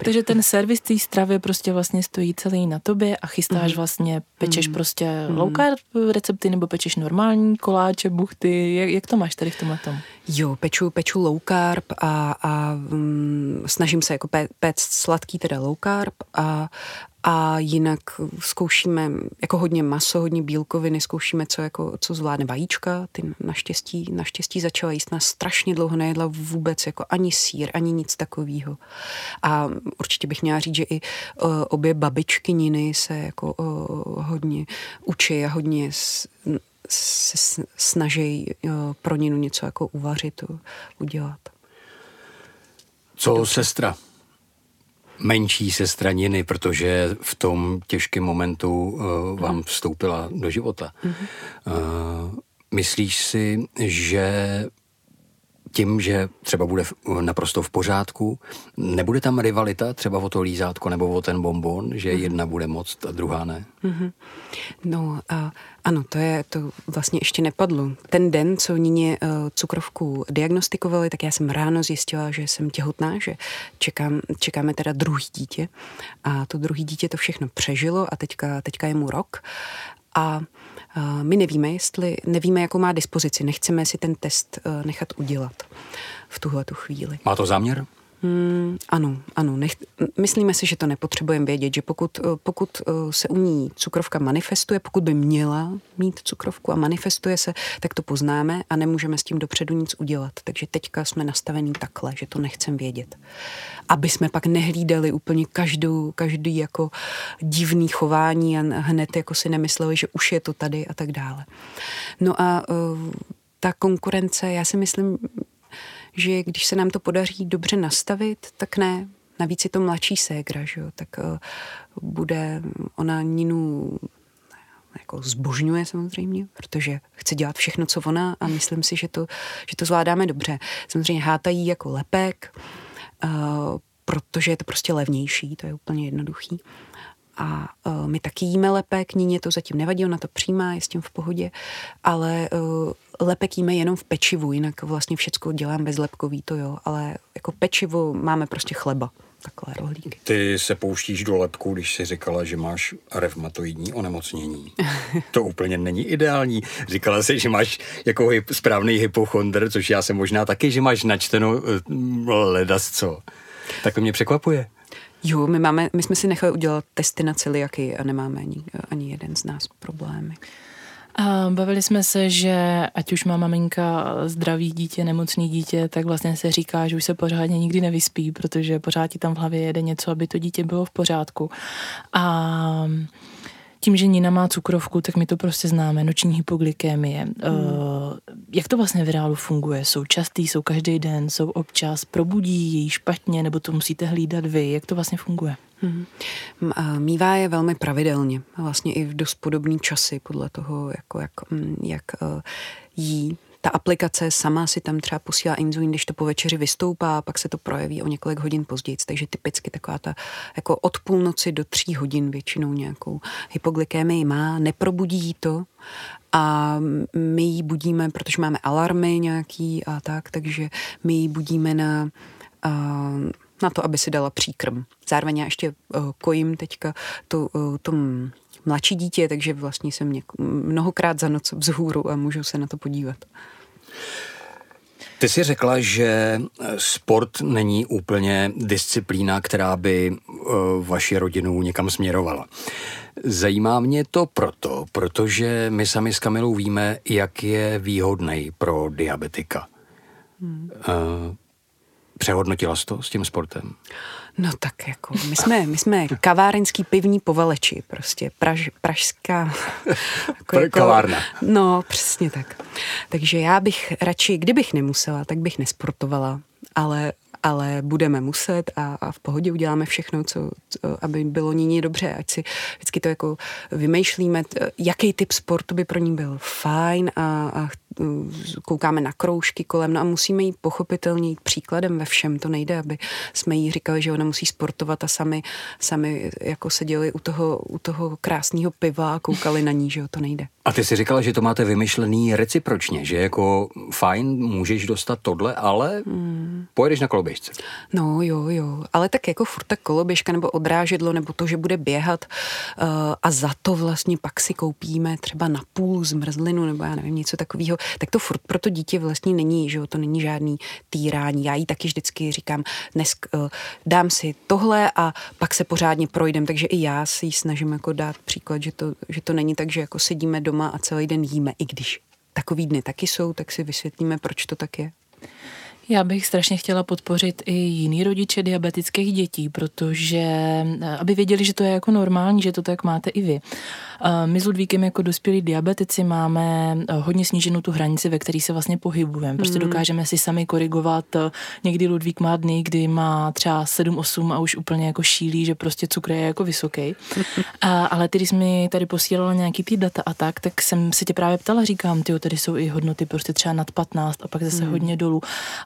Takže ten servis té stravy prostě vlastně stojí celý na tobě a chystáš mm. vlastně, pečeš mm. prostě mm. low carb recepty nebo pečeš normální koláče, buchty, jak, jak to máš tady v tomhle tom? Jo, peču, peču low carb a, a um, snažím se jako péct sladký, teda low carb a, a jinak zkoušíme jako hodně maso, hodně bílkoviny, zkoušíme, co, jako, co zvládne vajíčka. Ty naštěstí, naštěstí začala jíst na strašně dlouho, nejedla vůbec jako ani sír, ani nic takového. A určitě bych měla říct, že i uh, obě babičky Niny se jako uh, hodně učí a hodně s, se snaží uh, pro Ninu něco jako uvařit, udělat. Co Dobře. sestra? Menší sestraniny, protože v tom těžkém momentu uh, vám vstoupila do života. Mm-hmm. Uh, myslíš si, že tím, že třeba bude naprosto v pořádku, nebude tam rivalita třeba o to lízátko nebo o ten bonbon, že mhm. jedna bude moc a druhá ne? Mm-hmm. No a ano, to je, to vlastně ještě nepadlo. Ten den, co Nině uh, cukrovku diagnostikovali, tak já jsem ráno zjistila, že jsem těhotná, že čekám, čekáme teda druhý dítě a to druhý dítě to všechno přežilo a teďka, teďka je mu rok a my nevíme, jestli nevíme, jakou má dispozici. Nechceme si ten test eh, nechat udělat v tuhle tu chvíli. Má to záměr? Hmm, ano, ano. Nech, myslíme si, že to nepotřebujeme vědět, že pokud, eh, pokud eh, se u ní cukrovka manifestuje, pokud by měla mít cukrovku a manifestuje se, tak to poznáme a nemůžeme s tím dopředu nic udělat. Takže teďka jsme nastavení takhle, že to nechcem vědět. Aby jsme pak nehlídali úplně každou, každý jako divný chování a hned jako si nemysleli, že už je to tady a tak dále. No a uh, ta konkurence, já si myslím, že když se nám to podaří dobře nastavit, tak ne. Navíc je to mladší ségra, že jo? tak uh, bude ona Ninu jako zbožňuje samozřejmě, protože chce dělat všechno, co ona a myslím si, že to, že to zvládáme dobře. Samozřejmě hátají jako lepek, uh, protože je to prostě levnější, to je úplně jednoduchý. A uh, my taky jíme lepek, Níně to zatím nevadí, ona to přijímá, je s tím v pohodě, ale uh, lepek jíme jenom v pečivu, jinak vlastně všechno dělám bezlepkový, to jo, ale jako pečivo máme prostě chleba takhle rohlíky. Ty se pouštíš do lepku, když jsi říkala, že máš revmatoidní onemocnění. To úplně není ideální. Říkala jsi, že máš jako hyp, správný hypochondr, což já jsem možná taky, že máš načteno uh, ledas co. Tak to mě překvapuje. Jo, my, máme, my jsme si nechali udělat testy na celiaky a nemáme ani, ani jeden z nás problémy. A bavili jsme se, že ať už má maminka zdravý dítě, nemocný dítě, tak vlastně se říká, že už se pořádně nikdy nevyspí, protože pořád ti tam v hlavě jede něco, aby to dítě bylo v pořádku. A tím, že Nina má cukrovku, tak my to prostě známe, noční hypoglykémie. Hmm. Jak to vlastně v reálu funguje? Jsou častý, jsou každý den, jsou občas, probudí ji špatně, nebo to musíte hlídat vy? Jak to vlastně funguje? Hmm. Mívá je velmi pravidelně, vlastně i v dost podobný časy podle toho, jako jak, jak uh, jí ta aplikace sama si tam třeba posílá inzulín, když to po večeři vystoupá, a pak se to projeví o několik hodin později. Takže typicky taková ta jako od půlnoci do tří hodin většinou nějakou hypoglykémii má, neprobudí to a my ji budíme, protože máme alarmy nějaký a tak, takže my ji budíme na na to, aby si dala příkrm. Zároveň já ještě uh, kojím teďka to, uh, tom mladší dítě, takže vlastně jsem něk- mnohokrát za noc vzhůru a můžu se na to podívat. Ty jsi řekla, že sport není úplně disciplína, která by vaši rodinu někam směrovala. Zajímá mě to proto, protože my sami s Kamilou víme, jak je výhodný pro diabetika. Hmm. Přehodnotila jsi to s tím sportem? No tak jako, my jsme, my jsme kavárenský pivní povaleči, prostě praž, pražská jako, jako, kavárna. No, přesně tak. Takže já bych radši, kdybych nemusela, tak bych nesportovala, ale ale budeme muset a, a v pohodě uděláme všechno, co, co, aby bylo ní dobře, ať si vždycky to jako vymýšlíme, jaký typ sportu by pro ní byl fajn a, a koukáme na kroužky kolem, no a musíme jí pochopitelně jít příkladem ve všem, to nejde, aby jsme jí říkali, že ona musí sportovat a sami, sami jako seděli u toho, u toho krásného piva a koukali na ní, že jo, to nejde. A ty si říkala, že to máte vymyšlený recipročně, že jako fajn, můžeš dostat tohle, ale hmm. pojedeš na koloběžce. No jo, jo, ale tak jako furt ta koloběžka nebo odrážedlo, nebo to, že bude běhat uh, a za to vlastně pak si koupíme třeba na půl zmrzlinu, nebo já nevím, něco takového, tak to furt pro to dítě vlastně není, že jo, to není žádný týrání. Já jí taky vždycky říkám, dnes uh, dám si tohle a pak se pořádně projdem, takže i já si jí snažím jako dát příklad, že to, že to není tak, že jako sedíme doma a celý den jíme, i když takový dny taky jsou, tak si vysvětlíme, proč to tak je. Já bych strašně chtěla podpořit i jiný rodiče diabetických dětí, protože eh, aby věděli, že to je jako normální, že to tak máte i vy. Eh, my s Ludvíkem jako dospělí diabetici máme eh, hodně sníženou tu hranici, ve které se vlastně pohybujeme. Prostě mm. dokážeme si sami korigovat. Někdy Ludvík má dny, kdy má třeba 7-8 a už úplně jako šílí, že prostě cukr je jako vysoký. A, ale ty, když mi tady posílala nějaký ty data a tak, tak jsem se tě právě ptala, říkám, ty tady jsou i hodnoty prostě třeba nad 15 a pak zase mm. hodně dolů.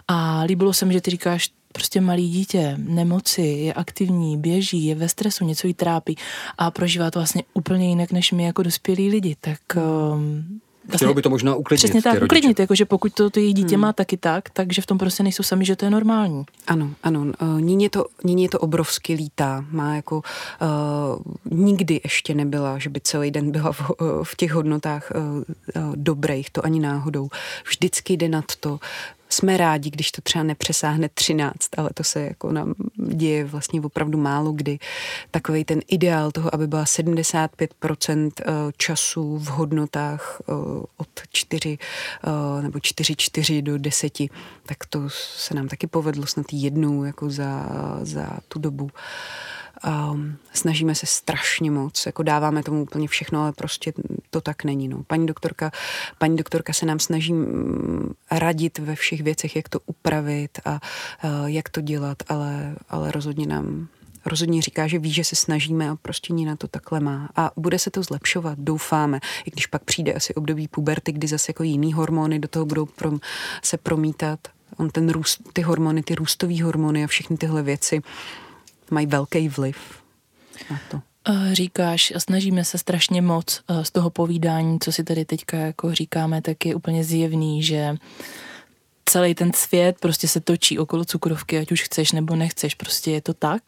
A líbilo se mi, že ty říkáš, prostě malý dítě, nemoci, je aktivní, běží, je ve stresu, něco jí trápí a prožívá to vlastně úplně jinak než my jako dospělí lidi, tak um, Vlastně, Chtělo by to možná uklidnit. Přesně tak, uklidnit, jakože pokud to, to její dítě hmm. má taky tak, takže v tom prostě nejsou sami, že to je normální. Ano, ano. Uh, Níně to, Níně to obrovsky lítá. Má jako uh, nikdy ještě nebyla, že by celý den byla v, uh, v těch hodnotách uh, uh, dobrých, to ani náhodou. Vždycky jde nad to jsme rádi, když to třeba nepřesáhne 13, ale to se jako nám děje vlastně opravdu málo kdy. Takový ten ideál toho, aby byla 75% eh, času v hodnotách eh, od 4 eh, nebo 4-4 do 10, tak to se nám taky povedlo snad jednou jako za, za tu dobu. Um, snažíme se strašně moc, jako dáváme tomu úplně všechno, ale prostě to tak není. No. Paní, doktorka, paní doktorka se nám snaží mm, radit ve všech věcech, jak to upravit a uh, jak to dělat, ale, ale rozhodně nám rozhodně říká, že ví, že se snažíme a prostě ní na to takhle má. A bude se to zlepšovat, doufáme. I když pak přijde asi období puberty, kdy zase jako jiný hormony do toho budou prom, se promítat. On ten růst, ty hormony, ty růstové hormony a všechny tyhle věci mají velký vliv na to. Eh, říkáš, snažíme se strašně moc eh, z toho povídání, co si tady teďka jako říkáme, tak je úplně zjevný, že celý ten svět prostě se točí okolo cukrovky, ať už chceš nebo nechceš, prostě je to tak.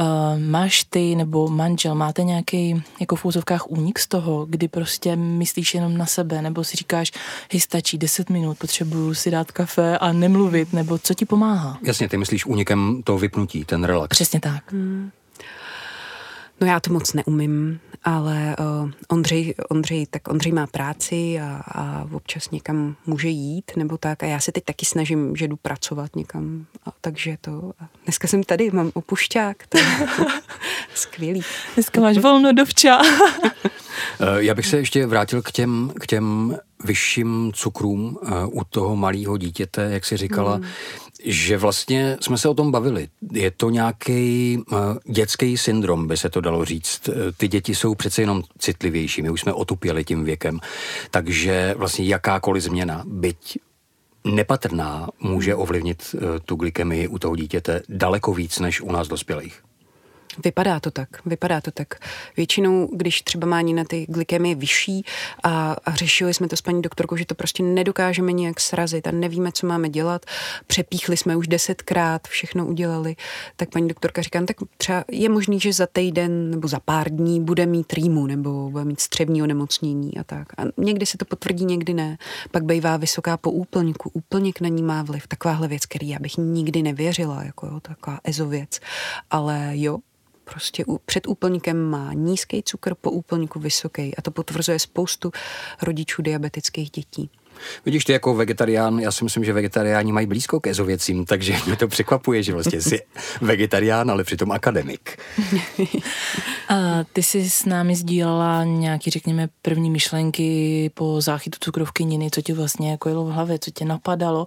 Uh, máš ty nebo manžel, máte nějaký jako v úzovkách únik z toho, kdy prostě myslíš jenom na sebe, nebo si říkáš, hej, stačí 10 minut, potřebuju si dát kafe a nemluvit, nebo co ti pomáhá? Jasně, ty myslíš únikem to vypnutí, ten relax. Přesně tak. Hmm. No já to moc neumím, ale uh, Ondřej, Ondřej, tak Ondřej má práci a, a občas někam může jít nebo tak a já se teď taky snažím, že jdu pracovat někam, a, takže to, a dneska jsem tady, mám opušťák, to Skvělý. Dneska máš volno dovča. Eh, já bych se ještě vrátil k těm, k těm vyšším cukrům eh, u toho malého dítěte, jak si říkala, hmm. Že vlastně jsme se o tom bavili. Je to nějaký uh, dětský syndrom, by se to dalo říct. Ty děti jsou přece jenom citlivější, my už jsme otupěli tím věkem, takže vlastně jakákoliv změna, byť nepatrná, může ovlivnit uh, tu glykemii u toho dítěte daleko víc než u nás dospělých. Vypadá to tak, vypadá to tak. Většinou, když třeba má na ty glykemie vyšší a, a řešili jsme to s paní doktorkou, že to prostě nedokážeme nějak srazit a nevíme, co máme dělat, přepíchli jsme už desetkrát, všechno udělali, tak paní doktorka říká, no, tak třeba je možný, že za týden nebo za pár dní bude mít rýmu nebo bude mít střevní onemocnění a tak. A někdy se to potvrdí, někdy ne. Pak bývá vysoká po úplňku, úplněk na ní má vliv. Takováhle věc, který já bych nikdy nevěřila, jako jo, taková ezověc. Ale jo, prostě před úplníkem má nízký cukr, po úplníku vysoký a to potvrzuje spoustu rodičů diabetických dětí. Vidíš, ty jako vegetarián, já si myslím, že vegetariáni mají blízko ke zověcím, takže mě to překvapuje, že vlastně jsi vegetarián, ale přitom akademik. A ty jsi s námi sdílela nějaký, řekněme, první myšlenky po záchytu cukrovky Niny, co ti vlastně jako jelo v hlavě, co tě napadalo.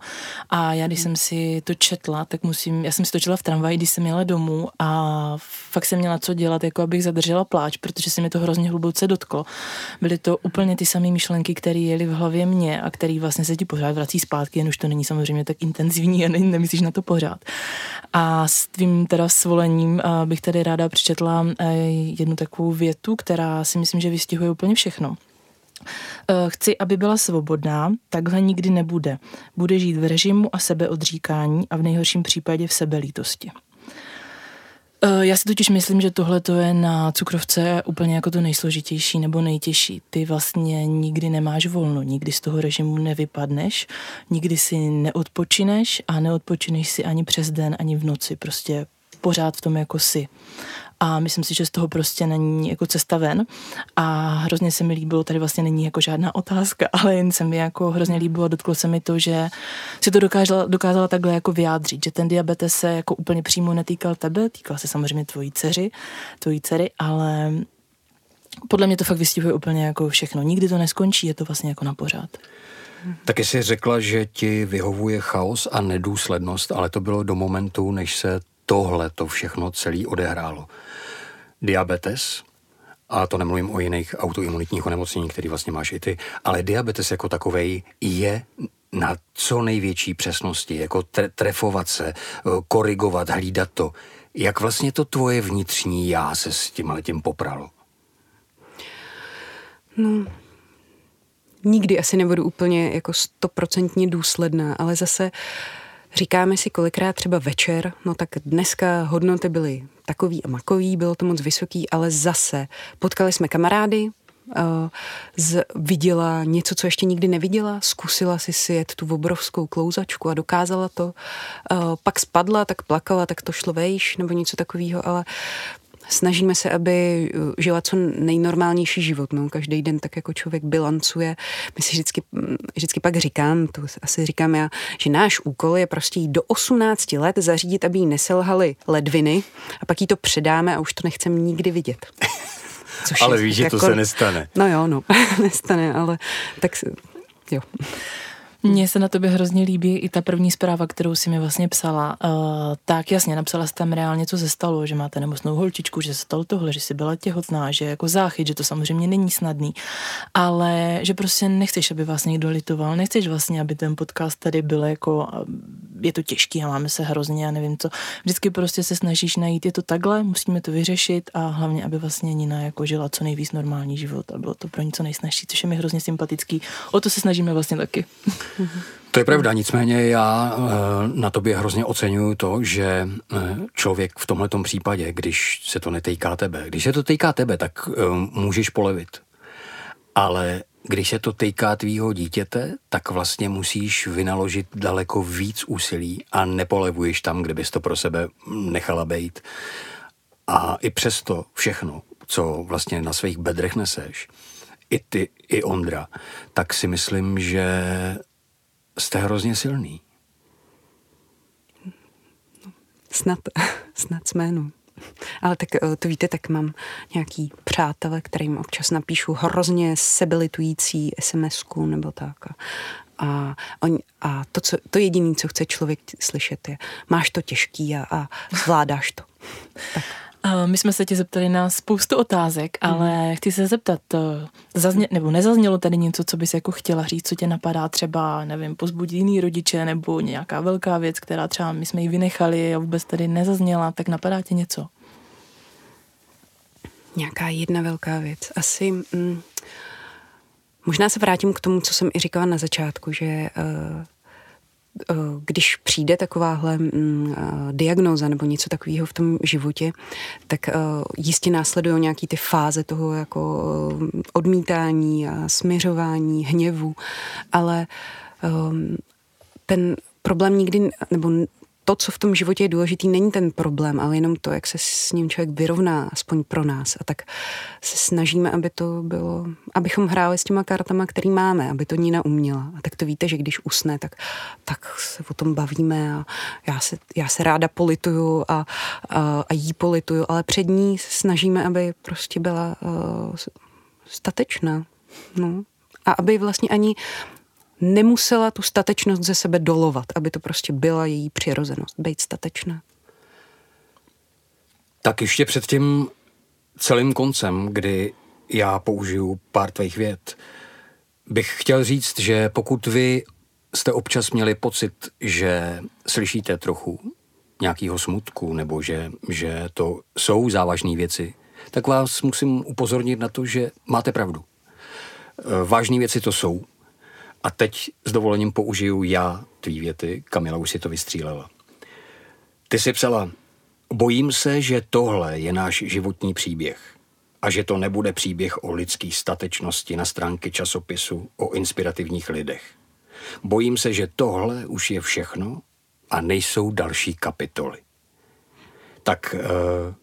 A já, když jsem si to četla, tak musím, já jsem si to četla v tramvaji, když jsem jela domů a fakt jsem měla co dělat, jako abych zadržela pláč, protože se mi to hrozně hluboce dotklo. Byly to úplně ty samé myšlenky, které jeli v hlavě mě a který vlastně se ti pořád vrací zpátky, jen už to není samozřejmě tak intenzivní a ne, nemyslíš na to pořád. A s tvým teda svolením bych tady ráda přečetla e, jednu takovou větu, která si myslím, že vystihuje úplně všechno. E, chci, aby byla svobodná, takhle nikdy nebude. Bude žít v režimu a sebeodříkání a v nejhorším případě v sebelítosti. Eh, já si totiž myslím, že tohle to je na cukrovce úplně jako to nejsložitější nebo nejtěžší. Ty vlastně nikdy nemáš volno, nikdy z toho režimu nevypadneš, nikdy si neodpočineš a neodpočineš si ani přes den, ani v noci. Prostě pořád v tom jako si a myslím si, že z toho prostě není jako cesta ven a hrozně se mi líbilo, tady vlastně není jako žádná otázka, ale jen se mi jako hrozně líbilo, dotklo se mi to, že si to dokázala, dokázala takhle jako vyjádřit, že ten diabetes se jako úplně přímo netýkal tebe, týkal se samozřejmě tvojí dceři, tvojí dcery, ale podle mě to fakt vystihuje úplně jako všechno. Nikdy to neskončí, je to vlastně jako na pořád. Taky jsi řekla, že ti vyhovuje chaos a nedůslednost, ale to bylo do momentu, než se tohle to všechno celý odehrálo diabetes, a to nemluvím o jiných autoimunitních onemocnění, který vlastně máš i ty, ale diabetes jako takovej je na co největší přesnosti, jako trefovat se, eh, korigovat, hlídat to. Jak vlastně to tvoje vnitřní já se s tím letím popralo? No, nikdy asi nebudu úplně jako stoprocentně důsledná, ale zase říkáme si kolikrát třeba večer, no tak dneska hodnoty byly takový a makový, bylo to moc vysoký, ale zase potkali jsme kamarády, Uh, z, viděla něco, co ještě nikdy neviděla, zkusila si si jet tu obrovskou klouzačku a dokázala to. Uh, pak spadla, tak plakala, tak to šlo vejš, nebo něco takového, ale snažíme se, aby uh, žila co nejnormálnější život. No. Každý den tak jako člověk bilancuje. My si vždycky, mm, vždycky pak říkám, to asi říkám já, že náš úkol je prostě jít do 18 let zařídit, aby jí neselhaly ledviny a pak jí to předáme a už to nechcem nikdy vidět. Což ale víš, že jako, to se nestane. No jo, no, nestane, ale tak jo. Mně se na tobě hrozně líbí i ta první zpráva, kterou si mi vlastně psala. Uh, tak jasně, napsala jsi tam reálně, co se stalo, že máte nemocnou holčičku, že se stalo tohle, že jsi byla těhotná, že jako záchyt, že to samozřejmě není snadný, ale že prostě nechceš, aby vás někdo litoval, nechceš vlastně, aby ten podcast tady byl jako, je to těžký a máme se hrozně a nevím co. Vždycky prostě se snažíš najít, je to takhle, musíme to vyřešit a hlavně, aby vlastně Nina jako žila co nejvíc normální život a bylo to pro ní co nejsnažší, což je mi hrozně sympatický. O to se snažíme vlastně taky. To je pravda, nicméně já eh, na tobě hrozně oceňuju to, že eh, člověk v tomhle případě, když se to netýká tebe, když se to týká tebe, tak eh, můžeš polevit. Ale když se to týká tvýho dítěte, tak vlastně musíš vynaložit daleko víc úsilí a nepolevuješ tam, kde bys to pro sebe nechala být. A i přesto všechno, co vlastně na svých bedrech neseš, i ty, i Ondra, tak si myslím, že jste hrozně silný. Snad, snad jsme, no. Ale tak eh, to víte, tak mám nějaký přátele, kterým občas napíšu hrozně sebilitující sms nebo tak. A, a, on, a to, co, to jediné, co chce člověk slyšet, je máš to těžký a, a zvládáš to. tak. My jsme se tě zeptali na spoustu otázek, hmm. ale chci se zeptat, eh, zazně, nebo nezaznělo tady něco, co bys jako chtěla říct, co tě napadá třeba, nevím, pozbudit jiný rodiče, nebo nějaká velká věc, která třeba my jsme ji vynechali a vůbec tady nezazněla, tak napadá tě něco? Nějaká jedna velká věc. Asi... Mm, možná se vrátím k tomu, co jsem i říkala na začátku, že uh, když přijde takováhle mm, eh, diagnóza nebo něco takového v tom životě, tak eh, jistě následují nějaký ty fáze toho jako odmítání a směřování, hněvu, ale ten problém nikdy, nebo to, co v tom životě je důležitý, není ten problém, ale jenom to, jak se s ním člověk vyrovná, aspoň pro nás. A tak se snažíme, aby to bylo, abychom hráli s těma kartama, který máme, aby to Nina uměla. A tak to víte, že když usne, tak, tak se o tom bavíme a já se, já se ráda polituju a, a, a jí polituju, ale před ní se snažíme, aby prostě byla uh, statečná. No. A aby vlastně ani nemusela tu statečnost ze sebe dolovat, aby to prostě byla její přirozenost, být statečná. Tak ještě před tím celým koncem, kdy já použiju pár tvých věd, bych chtěl říct, že pokud vy jste občas měli pocit, že slyšíte trochu nějakého smutku, nebo že, že to jsou závažné věci, tak vás musím upozornit na to, že máte pravdu. Vážné věci to jsou, a teď s dovolením použiju já tvý věty, Kamila už si to vystřílela. Ty si psala, bojím se, že tohle je náš životní příběh a že to nebude příběh o lidské statečnosti na stránky časopisu o inspirativních lidech. Bojím se, že tohle už je všechno a nejsou další kapitoly. Tak uh,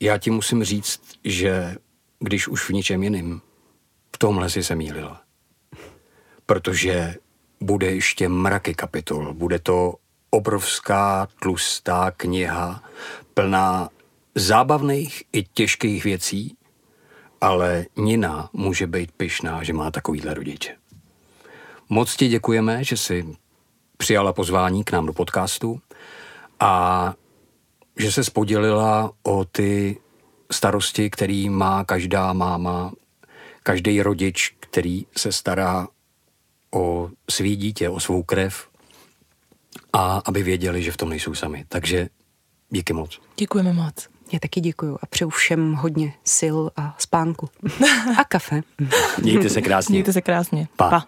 já ti musím říct, že když už v ničem jiným, v tomhle si se mýlila protože bude ještě mraky kapitol. Bude to obrovská tlustá kniha plná zábavných i těžkých věcí, ale Nina může být pyšná, že má takovýhle rodiče. Moc ti děkujeme, že jsi přijala pozvání k nám do podcastu a že se podělila o ty starosti, který má každá máma, každý rodič, který se stará o svý dítě, o svou krev a aby věděli, že v tom nejsou sami. Takže díky moc. Děkujeme moc. Já taky děkuju a přeju všem hodně sil a spánku. a kafe. Mějte se krásně. Mějte se krásně. Pa. pa.